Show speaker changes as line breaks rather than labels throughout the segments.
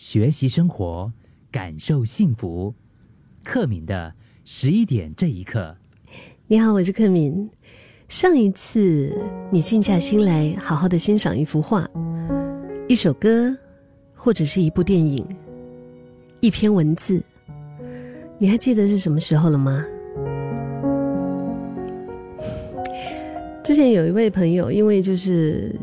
学习生活，感受幸福。克敏的十一点这一刻，
你好，我是克敏。上一次你静下心来，好好的欣赏一幅画、一首歌，或者是一部电影、一篇文字，你还记得是什么时候了吗？之前有一位朋友，因为就是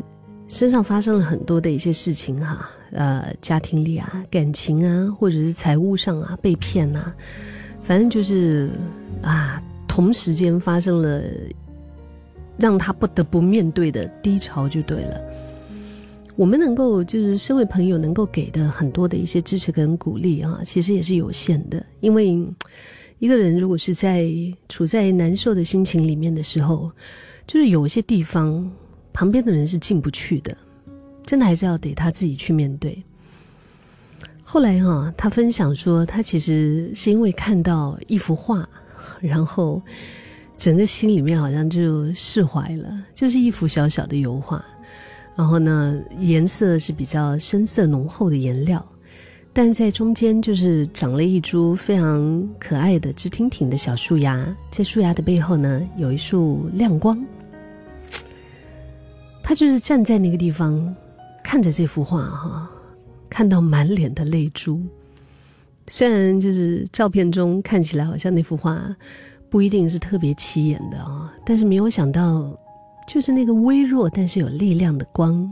身上发生了很多的一些事情哈，呃，家庭里啊，感情啊，或者是财务上啊，被骗呐，反正就是啊，同时间发生了让他不得不面对的低潮，就对了。我们能够就是身为朋友能够给的很多的一些支持跟鼓励啊，其实也是有限的，因为一个人如果是在处在难受的心情里面的时候。就是有一些地方，旁边的人是进不去的，真的还是要得他自己去面对。后来哈，他分享说，他其实是因为看到一幅画，然后整个心里面好像就释怀了。就是一幅小小的油画，然后呢，颜色是比较深色浓厚的颜料，但在中间就是长了一株非常可爱的直挺挺的小树芽，在树芽的背后呢，有一束亮光。他就是站在那个地方，看着这幅画哈，看到满脸的泪珠。虽然就是照片中看起来好像那幅画不一定是特别起眼的啊，但是没有想到，就是那个微弱但是有力量的光，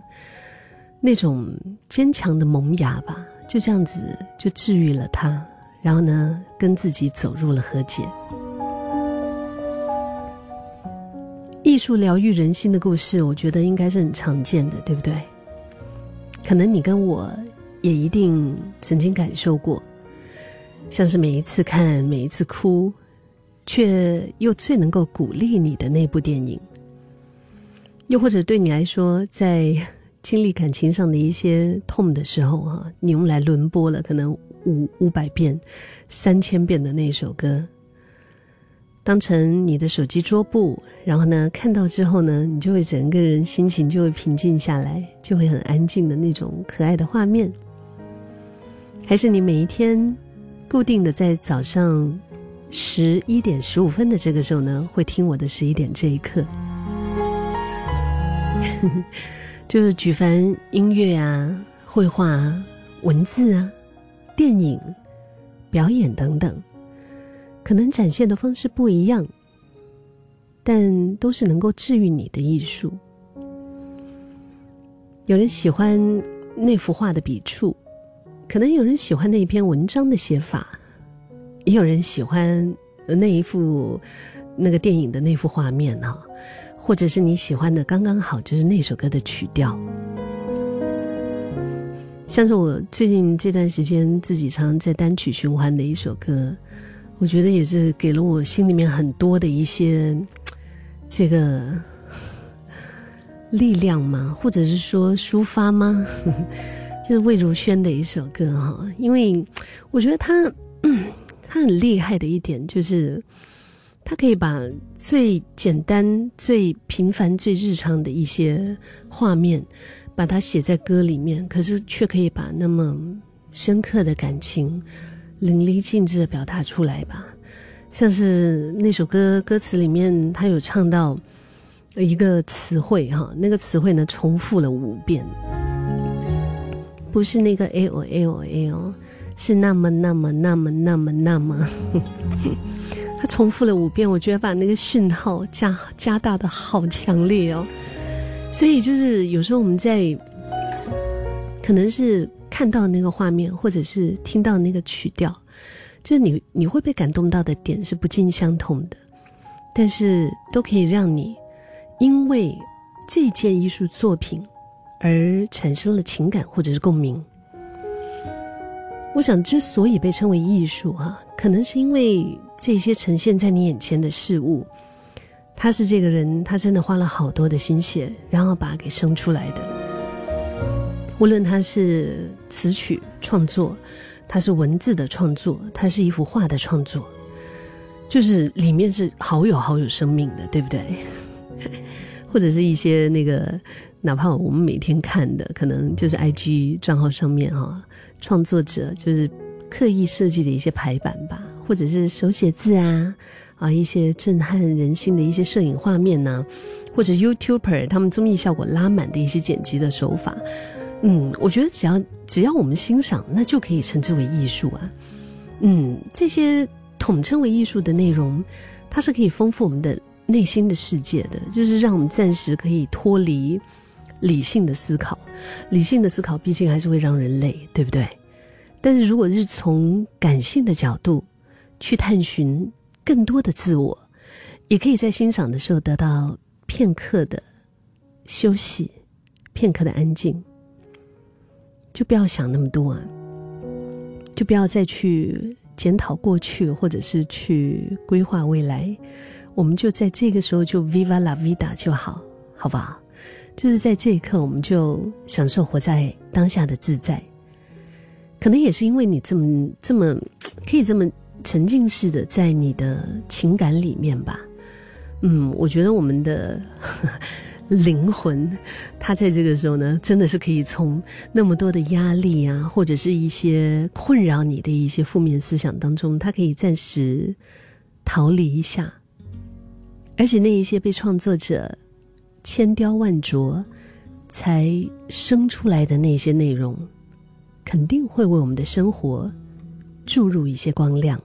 那种坚强的萌芽吧，就这样子就治愈了他，然后呢，跟自己走入了和解。艺术疗愈人心的故事，我觉得应该是很常见的，对不对？可能你跟我也一定曾经感受过，像是每一次看，每一次哭，却又最能够鼓励你的那部电影；又或者对你来说，在经历感情上的一些痛的时候，哈，你用来轮播了可能五五百遍、三千遍的那首歌。当成你的手机桌布，然后呢，看到之后呢，你就会整个人心情就会平静下来，就会很安静的那种可爱的画面。还是你每一天固定的在早上十一点十五分的这个时候呢，会听我的十一点这一刻，就是举凡音乐啊、绘画、啊、文字啊、电影、表演等等。可能展现的方式不一样，但都是能够治愈你的艺术。有人喜欢那幅画的笔触，可能有人喜欢那一篇文章的写法，也有人喜欢那一幅那个电影的那幅画面哈，或者是你喜欢的刚刚好就是那首歌的曲调。像是我最近这段时间自己常在单曲循环的一首歌。我觉得也是给了我心里面很多的一些 这个 力量嘛，或者是说抒发吗？就是魏如萱的一首歌哈，因为我觉得他他 很厉害的一点就是，他可以把最简单、最平凡、最日常的一些画面，把它写在歌里面，可是却可以把那么深刻的感情。淋漓尽致的表达出来吧，像是那首歌歌词里面，他有唱到一个词汇哈，那个词汇呢重复了五遍，不是那个 l l l，是那么那么那么那么那么，他重复了五遍，我觉得把那个讯号加加大的好强烈哦，所以就是有时候我们在可能是。看到那个画面，或者是听到那个曲调，就是你你会被感动到的点是不尽相同的，但是都可以让你因为这件艺术作品而产生了情感或者是共鸣。我想，之所以被称为艺术，哈，可能是因为这些呈现在你眼前的事物，他是这个人，他真的花了好多的心血，然后把它给生出来的。无论它是词曲创作，它是文字的创作，它是一幅画的创作，就是里面是好有好有生命的，对不对？或者是一些那个，哪怕我们每天看的，可能就是 I G 账号上面哈创作者就是刻意设计的一些排版吧，或者是手写字啊，啊一些震撼人心的一些摄影画面呢，或者 YouTuber 他们综艺效果拉满的一些剪辑的手法，嗯，我觉得只要只要我们欣赏，那就可以称之为艺术啊。嗯，这些统称为艺术的内容，它是可以丰富我们的内心的世界的，就是让我们暂时可以脱离理性的思考。理性的思考毕竟还是会让人累，对不对？但是如果是从感性的角度去探寻更多的自我，也可以在欣赏的时候得到片刻的休息，片刻的安静，就不要想那么多啊。就不要再去检讨过去，或者是去规划未来，我们就在这个时候就 viva la vida 就好，好不好？就是在这一刻，我们就享受活在当下的自在。可能也是因为你这么这么可以这么沉浸式的在你的情感里面吧。嗯，我觉得我们的。灵魂，他在这个时候呢，真的是可以从那么多的压力啊，或者是一些困扰你的一些负面思想当中，他可以暂时逃离一下。而且那一些被创作者千雕万琢才生出来的那些内容，肯定会为我们的生活注入一些光亮。